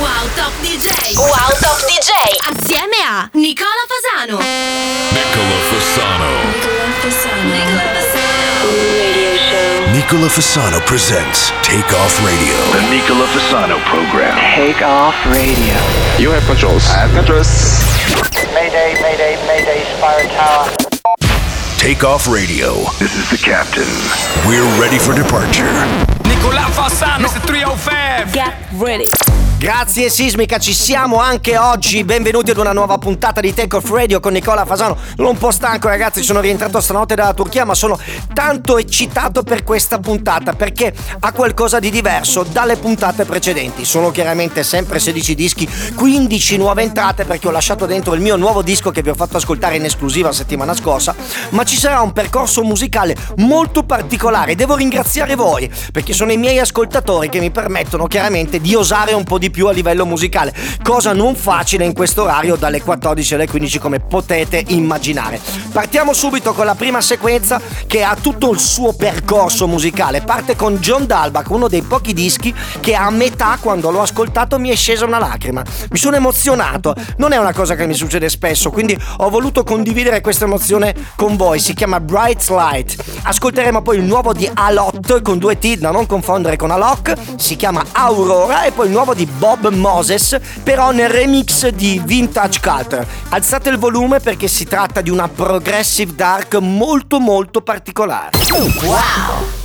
Wow Top DJ. Wow Top DJ. Assieme a Nicola Fasano. Nicola Fasano. Nicola Fasano. Radio show. Nicola Fasano presents Take Off Radio. The Nicola Fasano program. Take off radio. You have controls. I have controls. Mayday, mayday, mayday, Spire Tower. Take Off Radio. This is the captain. We're ready for departure. Nicola Fassano, Mr. 305. Get ready. Grazie Sismica, ci siamo anche oggi. Benvenuti ad una nuova puntata di Take Off Radio con Nicola Fasano. Sono un po' stanco, ragazzi. Sono rientrato stanotte dalla Turchia, ma sono tanto eccitato per questa puntata perché ha qualcosa di diverso dalle puntate precedenti. Sono chiaramente sempre 16 dischi, 15 nuove entrate perché ho lasciato dentro il mio nuovo disco che vi ho fatto ascoltare in esclusiva la settimana scorsa. Ma ci sarà un percorso musicale molto particolare. Devo ringraziare voi perché sono i miei ascoltatori che mi permettono chiaramente di osare un po' di più a livello musicale, cosa non facile in questo orario dalle 14 alle 15 come potete immaginare. Partiamo subito con la prima sequenza che ha tutto il suo percorso musicale. Parte con John Dalbach, uno dei pochi dischi che a metà quando l'ho ascoltato mi è scesa una lacrima. Mi sono emozionato, non è una cosa che mi succede spesso, quindi ho voluto condividere questa emozione con voi. Si chiama Bright Light. Ascolteremo poi il nuovo di Alot con due T da non confondere con Alok, si chiama Aurora e poi il nuovo di Bob Moses, però nel remix di Vintage Culture. Alzate il volume perché si tratta di una progressive dark molto molto particolare. Fasano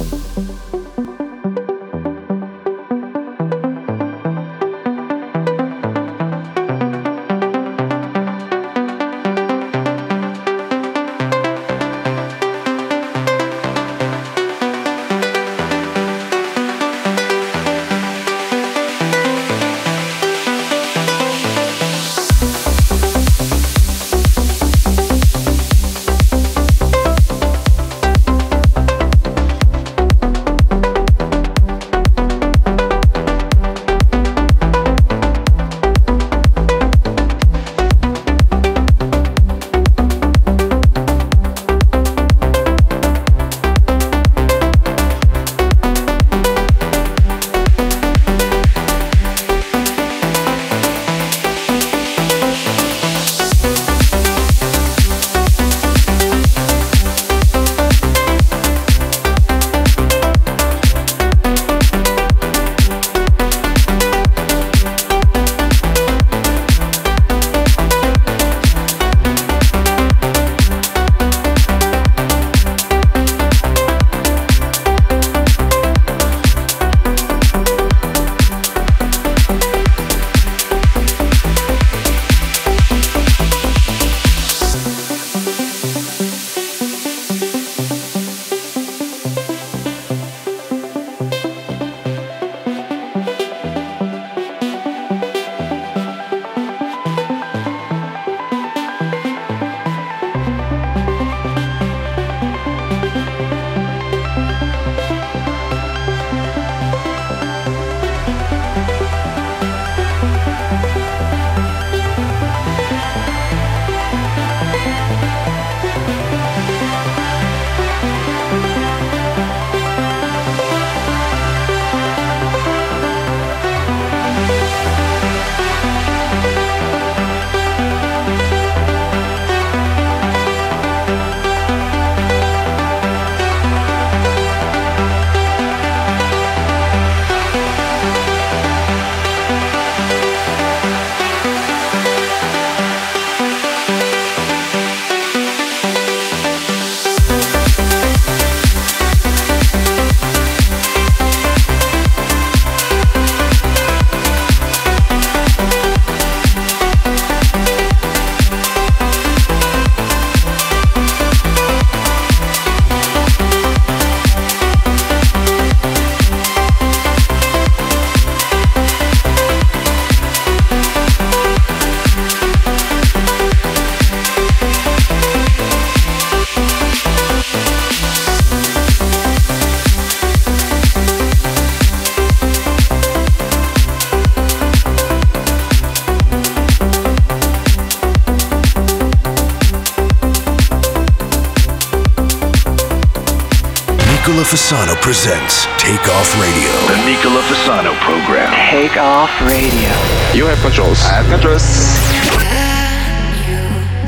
presents Take Off Radio. The Nicola Fasano program. Take off radio. You have controls. I have controls.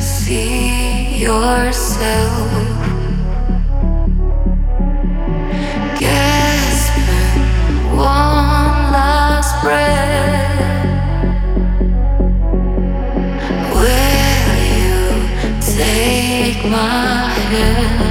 see yourself gasping one last breath will you take my hand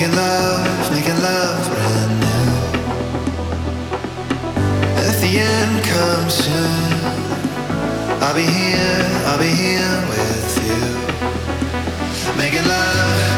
Making love, making love brand new. If the end comes soon. I'll be here, I'll be here with you. Making love.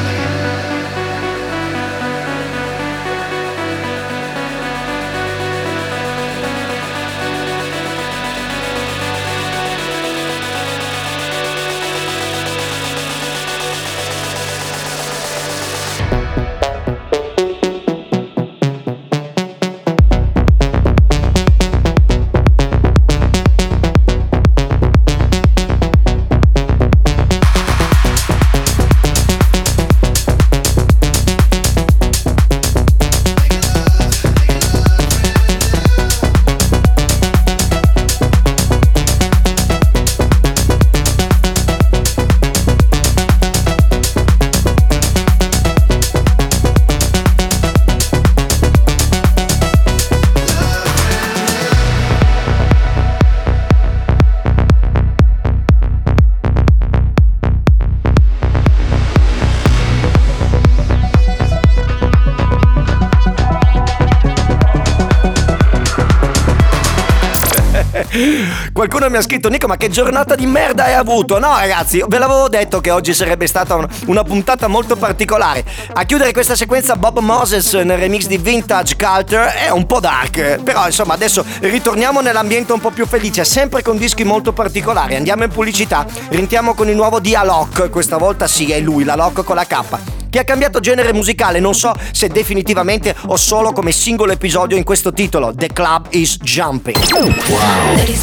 Qualcuno mi ha scritto, Nico, ma che giornata di merda hai avuto? No, ragazzi, ve l'avevo detto che oggi sarebbe stata un- una puntata molto particolare. A chiudere questa sequenza, Bob Moses nel remix di Vintage Culture è un po' dark. Però, insomma, adesso ritorniamo nell'ambiente un po' più felice, sempre con dischi molto particolari. Andiamo in pubblicità, rientriamo con il nuovo Dialog. Questa volta sì, è lui, la Lock con la K. Che ha cambiato genere musicale, non so se definitivamente o solo come singolo episodio in questo titolo, The Club is Jumping. Ladies,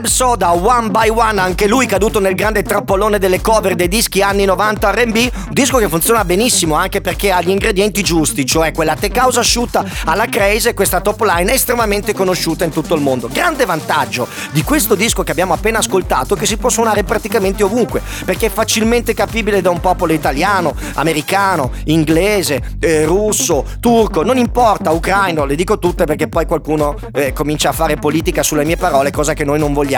Club Soda, One by One, anche lui caduto nel grande trappolone delle cover dei dischi anni 90 RB. Disco che funziona benissimo anche perché ha gli ingredienti giusti, cioè quella tech house asciutta alla craze e questa top line estremamente conosciuta in tutto il mondo. Grande vantaggio di questo disco che abbiamo appena ascoltato che si può suonare praticamente ovunque, perché è facilmente capibile da un popolo italiano, americano, inglese, eh, russo, turco, non importa, ucraino, le dico tutte perché poi qualcuno eh, comincia a fare politica sulle mie parole, cosa che noi non vogliamo.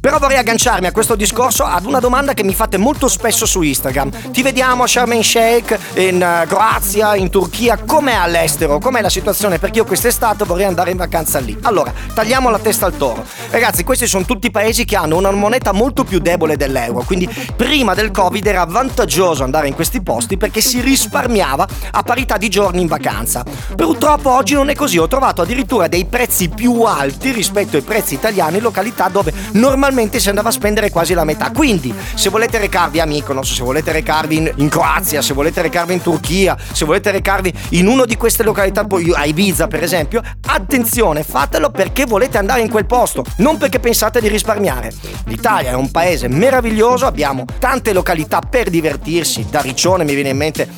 Però vorrei agganciarmi a questo discorso ad una domanda che mi fate molto spesso su Instagram. Ti vediamo a Sharm el Sheikh, in eh, Croazia, in Turchia, com'è all'estero? Com'è la situazione? Perché io quest'estate vorrei andare in vacanza lì. Allora, tagliamo la testa al toro. Ragazzi, questi sono tutti paesi che hanno una moneta molto più debole dell'euro, quindi prima del Covid era vantaggioso andare in questi posti perché si risparmiava a parità di giorni in vacanza. Purtroppo oggi non è così, ho trovato addirittura dei prezzi più alti rispetto ai prezzi italiani in località dove normalmente si andava a spendere quasi la metà. Quindi, se volete recarvi a Mykonos, se volete recarvi in, in Croazia, se volete recarvi in Turchia, se volete recarvi in uno di queste località, a Ibiza per esempio, attenzione, fatelo perché volete andare in quel posto, non perché pensate di risparmiare. L'Italia è un paese meraviglioso, abbiamo tante località per divertirsi, da Riccione mi viene in mente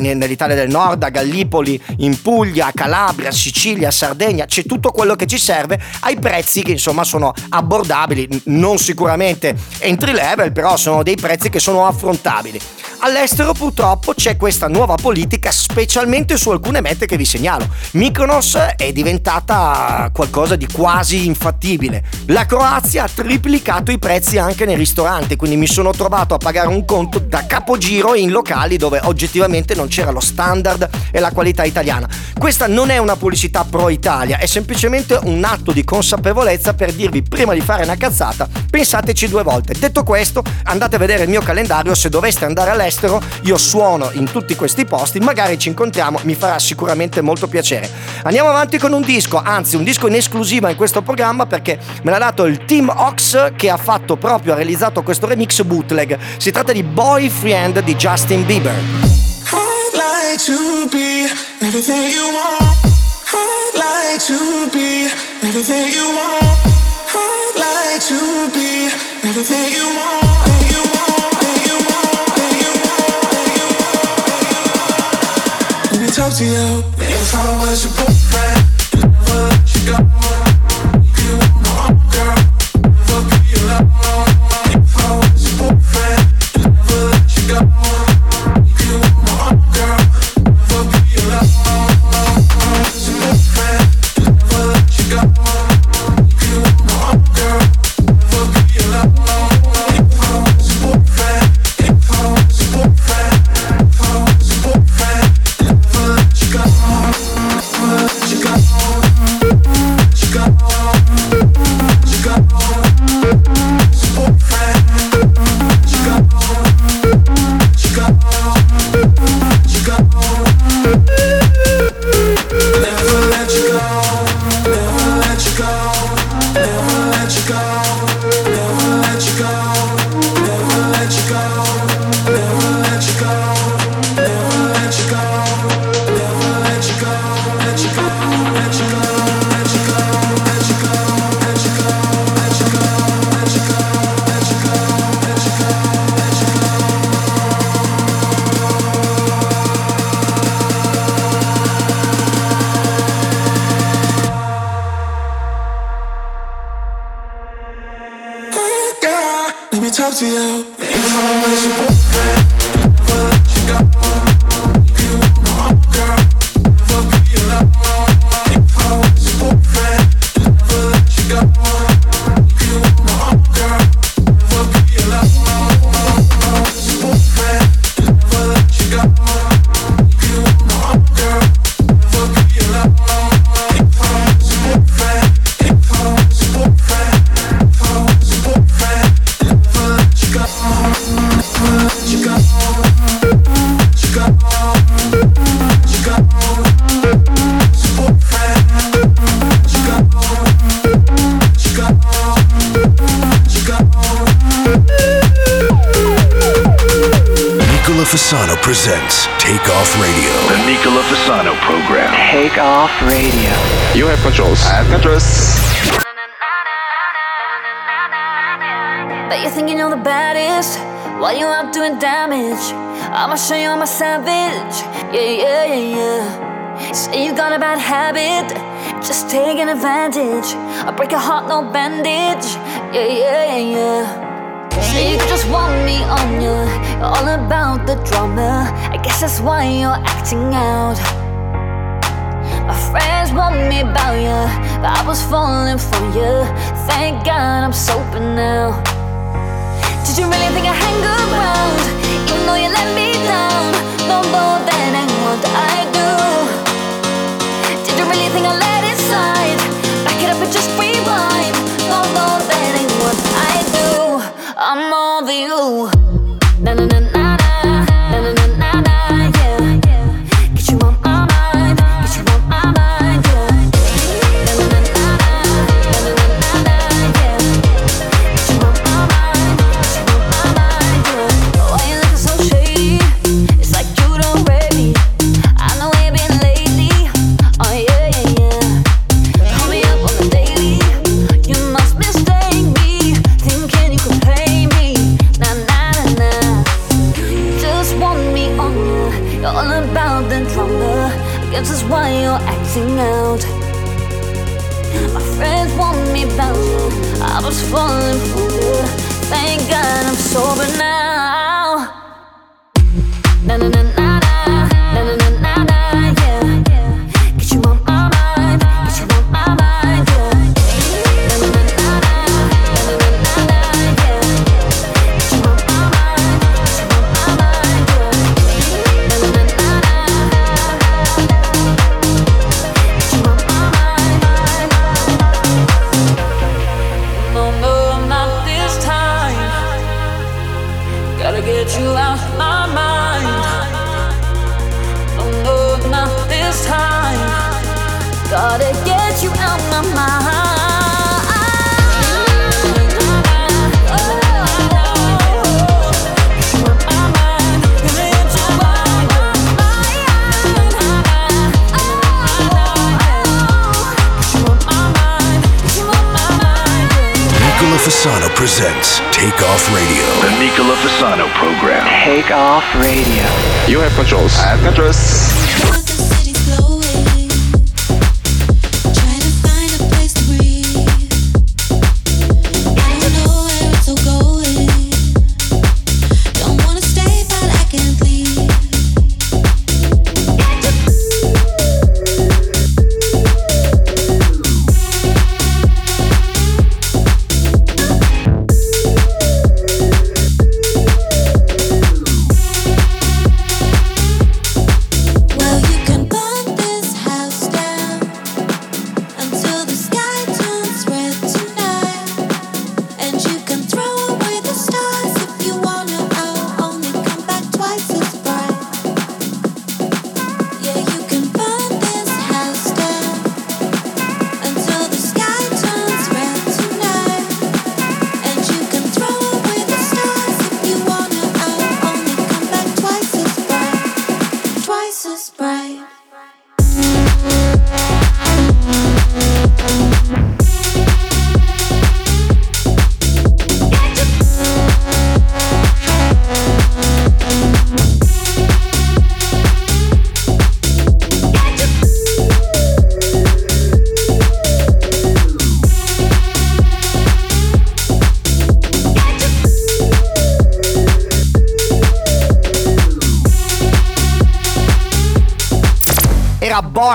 nell'Italia del Nord, a Gallipoli, in Puglia, a Calabria, Sicilia, Sardegna, c'è tutto quello che ci serve ai prezzi che insomma sono abbordabili, n- non sicuramente entry level, però sono dei prezzi che sono affrontabili. All'estero purtroppo c'è questa nuova politica, specialmente su alcune mete che vi segnalo. Mykonos è diventata qualcosa di quasi infattibile. La Croazia ha triplicato i prezzi anche nei ristoranti, quindi mi sono trovato a pagare un conto da capogiro in locali dove oggettivamente non c'era lo standard e la qualità italiana. Questa non è una pubblicità pro Italia, è semplicemente un atto di consapevolezza per dirvi prima di fare una cazzata, pensateci due volte. Detto questo, andate a vedere il mio calendario, se doveste andare all'estero, io suono in tutti questi posti, magari ci incontriamo, mi farà sicuramente molto piacere. Andiamo avanti con un disco, anzi un disco in esclusiva in questo programma perché me l'ha dato il Team Ox che ha fatto proprio, ha realizzato questo remix bootleg. Si tratta di Boyfriend di Justin Bieber. To be everything you want. I'd like to be everything you want. Talk to you. If I was your boyfriend, up to you. It's always your boyfriend. Controls. have Controls. But you think you know the baddest while you out doing damage. I'ma show you I'm a savage. Yeah, yeah, yeah, yeah. Say you got a bad habit, just taking advantage. I break your heart, no bandage. Yeah, yeah, yeah, yeah. Say you just want me on ya. You're all about the drama. I guess that's why you're acting out. I was falling for you. Thank God I'm sober now. Did you really think I hang around? Even though you let me down, no more than what I do. Did you really think I? You have controls. I have controls.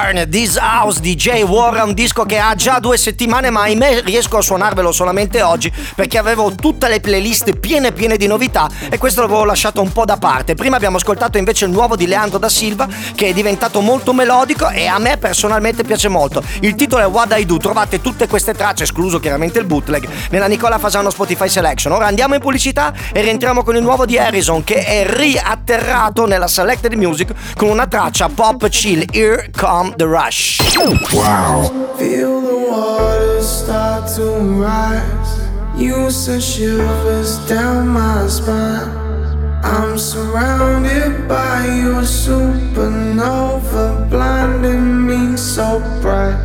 Born, This House di Jay Warren, un disco che ha già due settimane ma ahimè riesco a suonarvelo solamente oggi perché avevo tutte le playlist piene piene di novità e questo l'avevo lasciato un po' da parte. Prima abbiamo ascoltato invece il nuovo di Leandro da Silva che è diventato molto melodico e a me personalmente piace molto. Il titolo è What I Do, trovate tutte queste tracce, escluso chiaramente il bootleg, nella Nicola Fasano Spotify Selection. Ora andiamo in pubblicità e rientriamo con il nuovo di Harrison che è riatterrato nella Selected Music con una traccia pop chill Here Come the Rush. Wow. Feel the water start to rise. You send shivers down my spine. I'm surrounded by your supernova, blinding me so bright.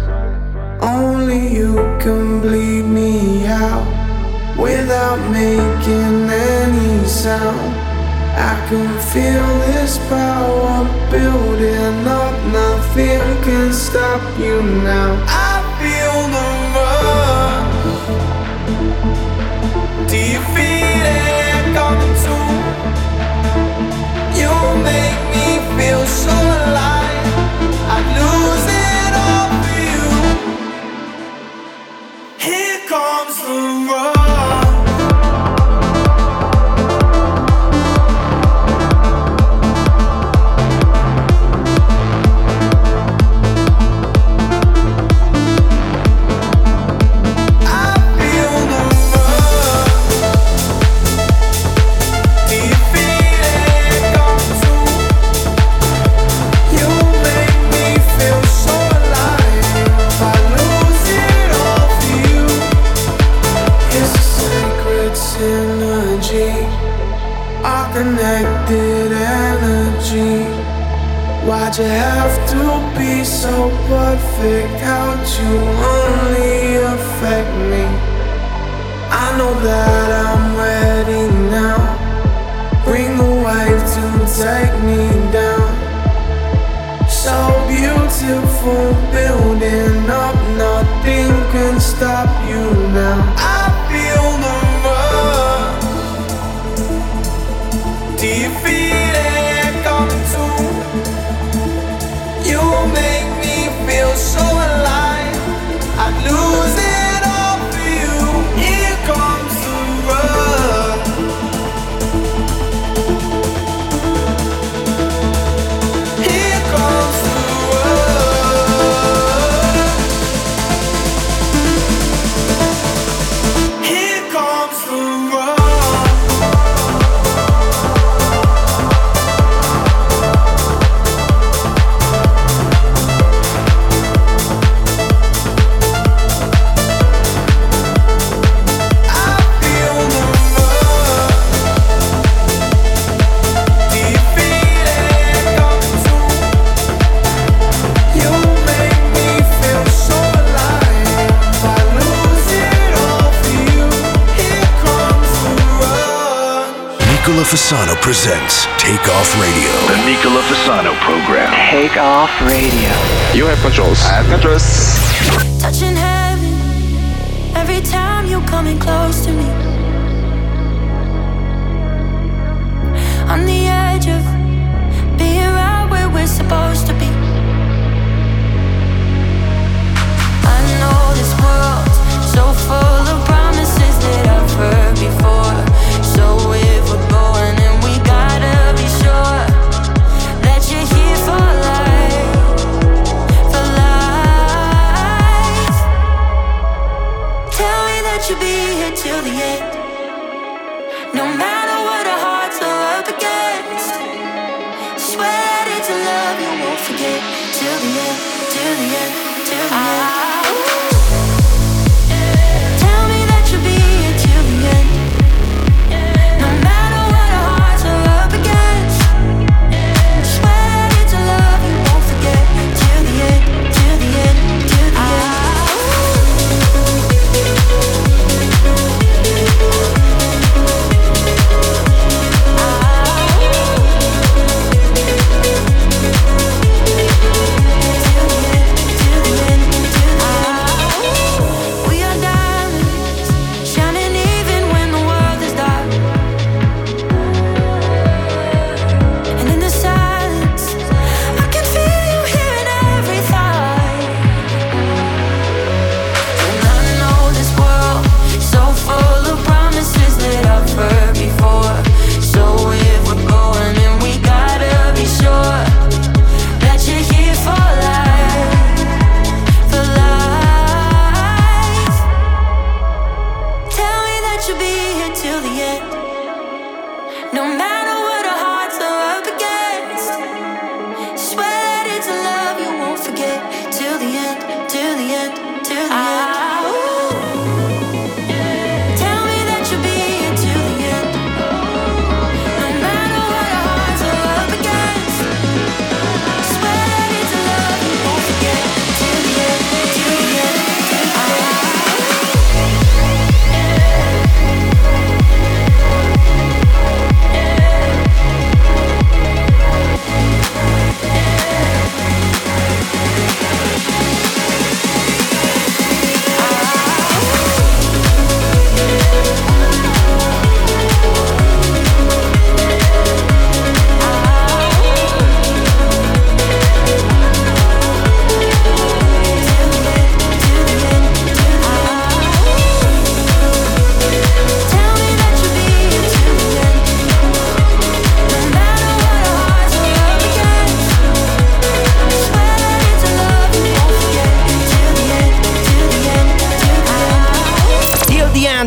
Only you can bleed me out without making any sound. I can feel this power building up, nothing can stop you now. I feel the rush. It coming too? You make me feel so alive. I'd lose it all for you. Here comes the rush. That I'm ready now. Bring the wave to take me down. So beautiful, building up, nothing can stop Fasano presents Take Off Radio. The Nicola Fasano program. Take off radio. You have controls. I have controls. Touching heaven every time you coming close to me.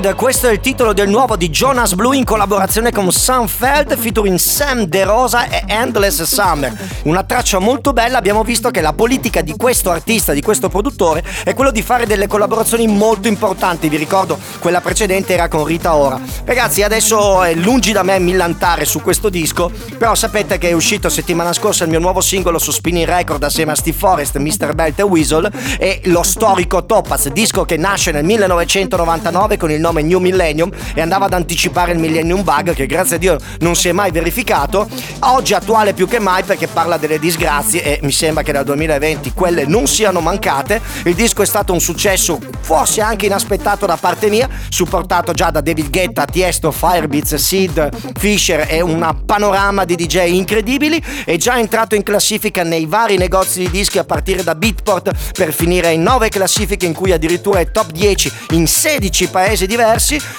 Inside, questo è il titolo del nuovo di Jonas Blue in collaborazione con Sam Feld featuring Sam De Rosa e Endless Summer. Una traccia molto bella, abbiamo visto che la politica di questo artista, di questo produttore, è quello di fare delle collaborazioni molto importanti. Vi ricordo, quella precedente era con Rita Ora. Ragazzi, adesso è lungi da me millantare su questo disco, però sapete che è uscito settimana scorsa il mio nuovo singolo su Spinning Record assieme a Steve Forrest, Mr. Belt e Weasel e lo storico Topaz, disco che nasce nel 1999 con il nome New Millennium e andava ad anticipare il Millennium Bug che grazie a Dio non si è mai verificato. Oggi attuale più che mai perché parla delle disgrazie e mi sembra che dal 2020 quelle non siano mancate. Il disco è stato un successo forse anche inaspettato da parte mia, supportato già da David Guetta, Tiesto, Firebeats, Sid, Fisher e una panorama di DJ incredibili. È già entrato in classifica nei vari negozi di dischi a partire da Beatport per finire in 9 classifiche in cui addirittura è top 10 in 16 paesi diversi.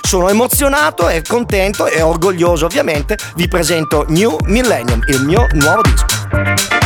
Sono emozionato e contento e orgoglioso ovviamente. Vi presento New Millennium, il mio nuovo disco.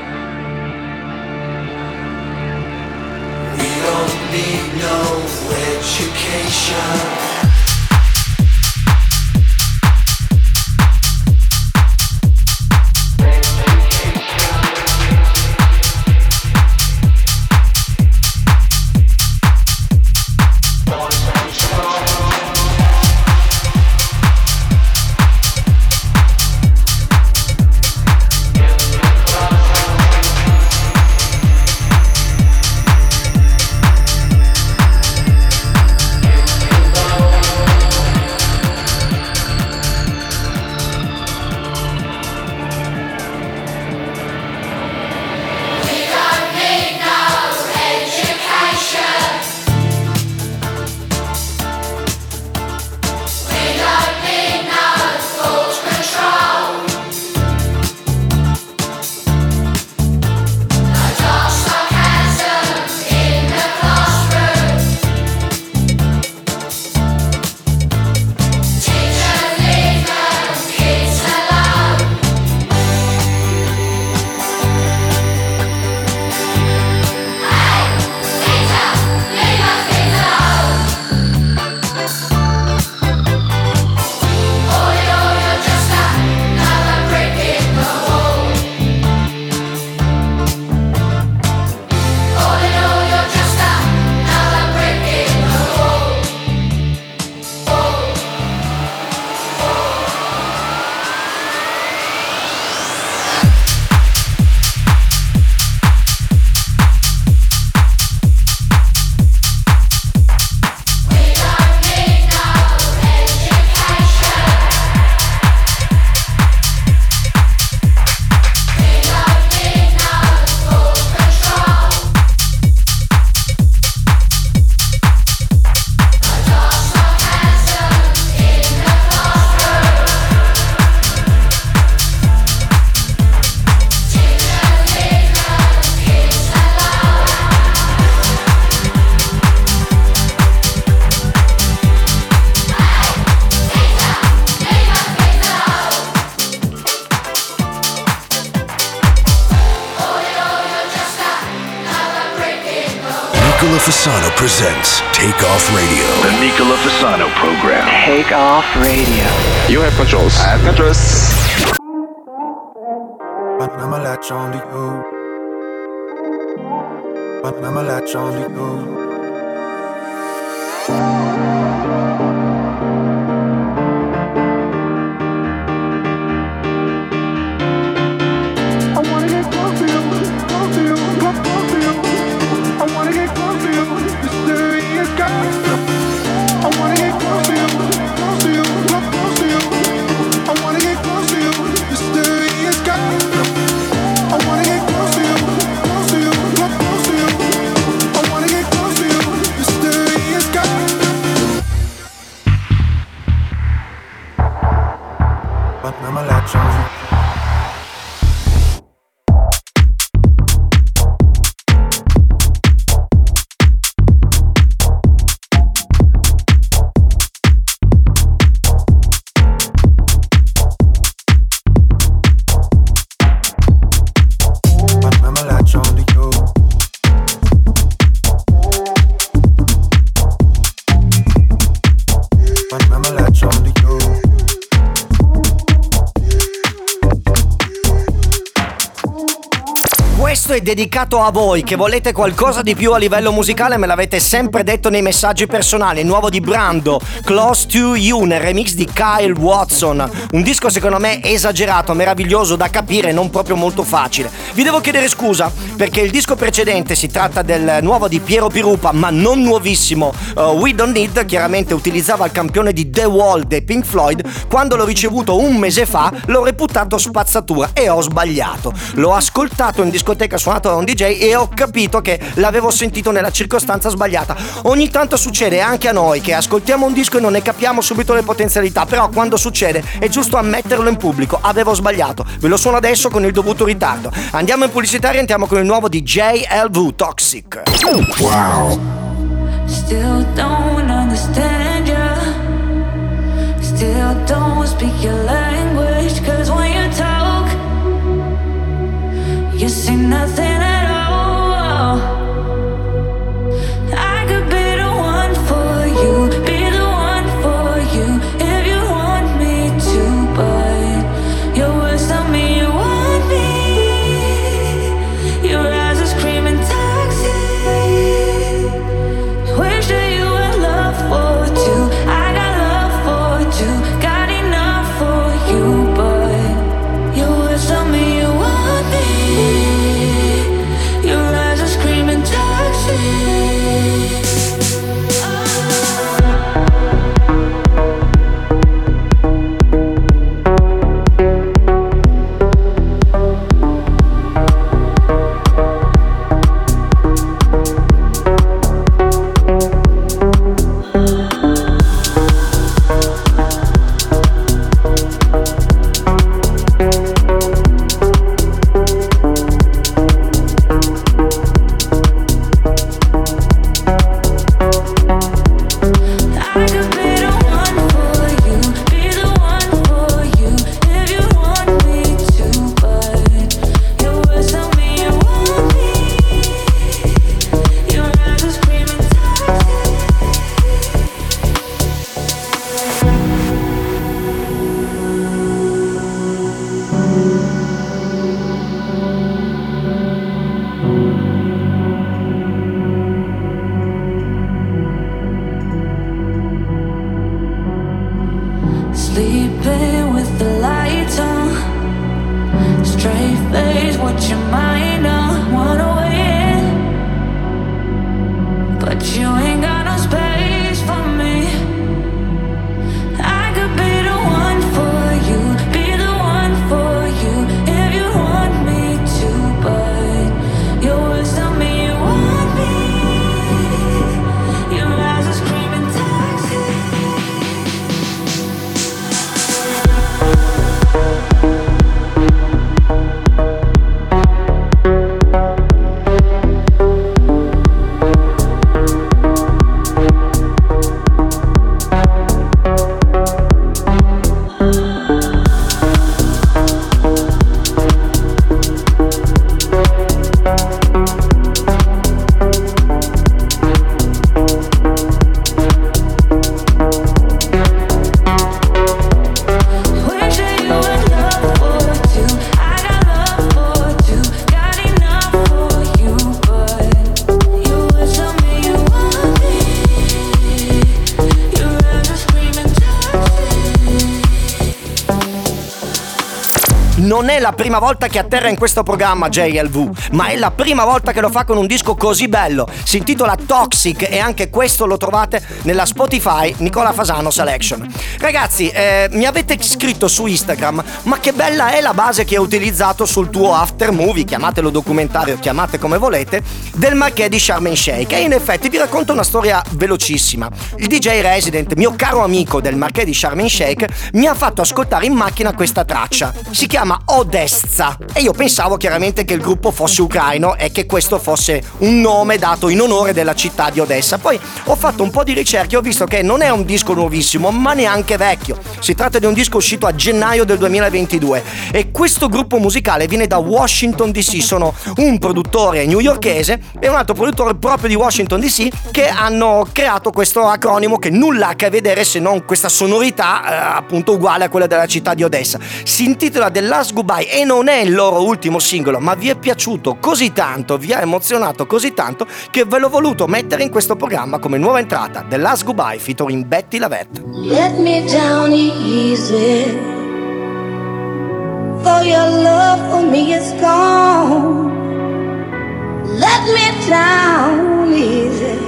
Dedicato a voi che volete qualcosa di più a livello musicale, me l'avete sempre detto nei messaggi personali. Il nuovo di Brando, Close to You, nel remix di Kyle Watson. Un disco secondo me esagerato, meraviglioso da capire, non proprio molto facile. Vi devo chiedere scusa perché il disco precedente si tratta del nuovo di Piero Pirupa, ma non nuovissimo. uh, We Don't Need, chiaramente utilizzava il campione di The Wall dei Pink Floyd. Quando l'ho ricevuto un mese fa l'ho reputato spazzatura e ho sbagliato. L'ho ascoltato in discoteca suonato da un DJ e ho capito che l'avevo sentito nella circostanza sbagliata. Ogni tanto succede anche a noi che ascoltiamo un disco e non ne capiamo subito le potenzialità, però quando succede è giusto ammetterlo in pubblico. Avevo sbagliato. Ve lo suono adesso con il dovuto ritardo. Andiamo in pubblicità e entriamo con il nuovo di JLV Toxic. Still don't understand ya. Still don't speak your language. Cause when you talk, you say nothing non è la prima volta che atterra in questo programma JLV, ma è la prima volta che lo fa con un disco così bello. Si intitola Toxic e anche questo lo trovate nella Spotify Nicola Fasano Selection. Ragazzi, eh, mi avete scritto su Instagram, ma che bella è la base che hai utilizzato sul tuo after movie, chiamatelo documentario, chiamate come volete, del Marché di Sharm Sheikh. E in effetti vi racconto una storia velocissima. Il DJ Resident, mio caro amico del Marché di Sharm Sheikh, mi ha fatto ascoltare in macchina questa traccia. Si chiama Odessa e io pensavo chiaramente che il gruppo fosse ucraino e che questo fosse un nome dato in onore della città di Odessa. Poi ho fatto un po' di ricerche e ho visto che non è un disco nuovissimo, ma neanche vecchio. Si tratta di un disco uscito a gennaio del 2022 e questo gruppo musicale viene da Washington DC. Sono un produttore newyorkese e un altro produttore proprio di Washington DC che hanno creato questo acronimo che nulla ha a che vedere se non questa sonorità eh, appunto uguale a quella della città di Odessa. Si intitola The Last Goodbye e non è il loro ultimo singolo, ma vi è piaciuto così tanto, vi ha emozionato così tanto che ve l'ho voluto mettere in questo programma come nuova entrata. The Last Goodbye featuring Betty Lavette. Let me down easy. For your love for me is gone. Let me down easy.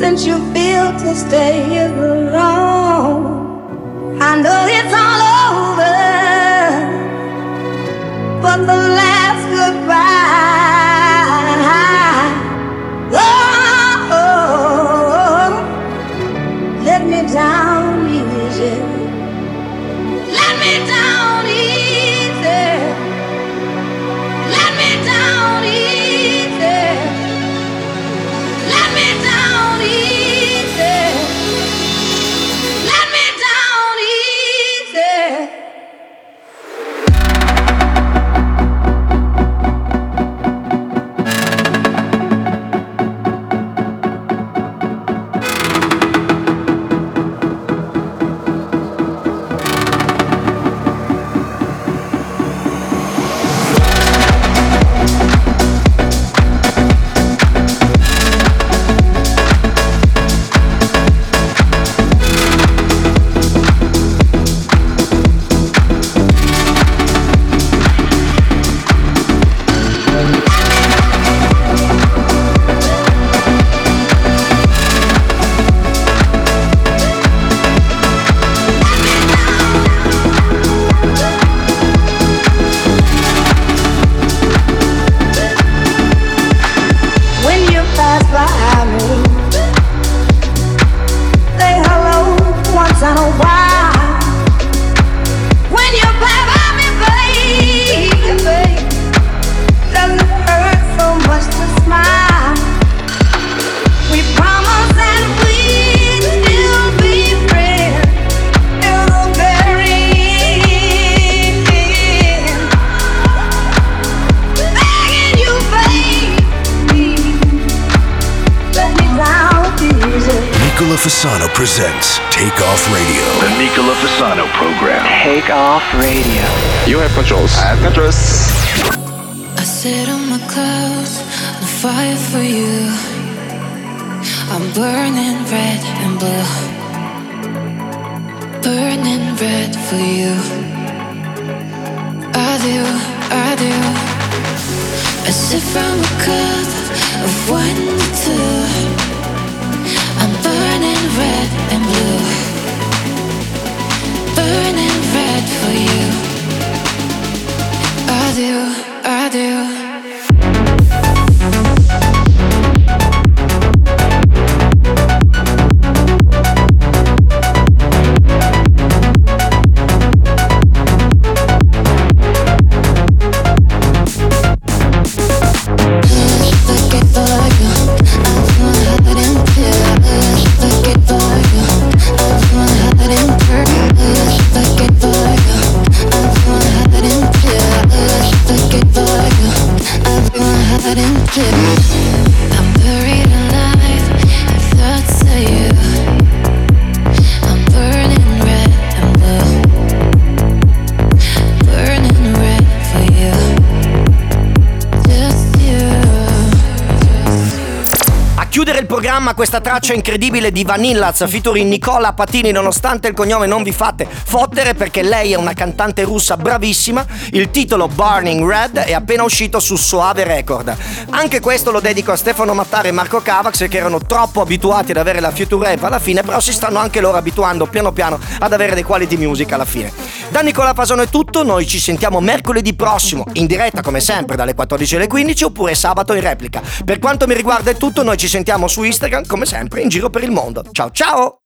Since you feel to stay alone. I know it's all over. But the last goodbye. You have controls. I have controls. Questa traccia incredibile di Vanillaz featuring Nicola Patini nonostante il cognome non vi fate fottere perché lei è una cantante russa bravissima. Il titolo Burning Red è appena uscito su Soave Record. Anche questo lo dedico a Stefano Mattare e Marco Cavax che erano troppo abituati ad avere la future rap alla fine, però si stanno anche loro abituando piano piano ad avere dei quality music alla fine. Da Nicola Fasano è tutto, noi ci sentiamo mercoledì prossimo in diretta come sempre dalle 14 alle 15 oppure sabato in replica. Per quanto mi riguarda è tutto, noi ci sentiamo su Instagram come sempre in giro per il mondo. Ciao ciao!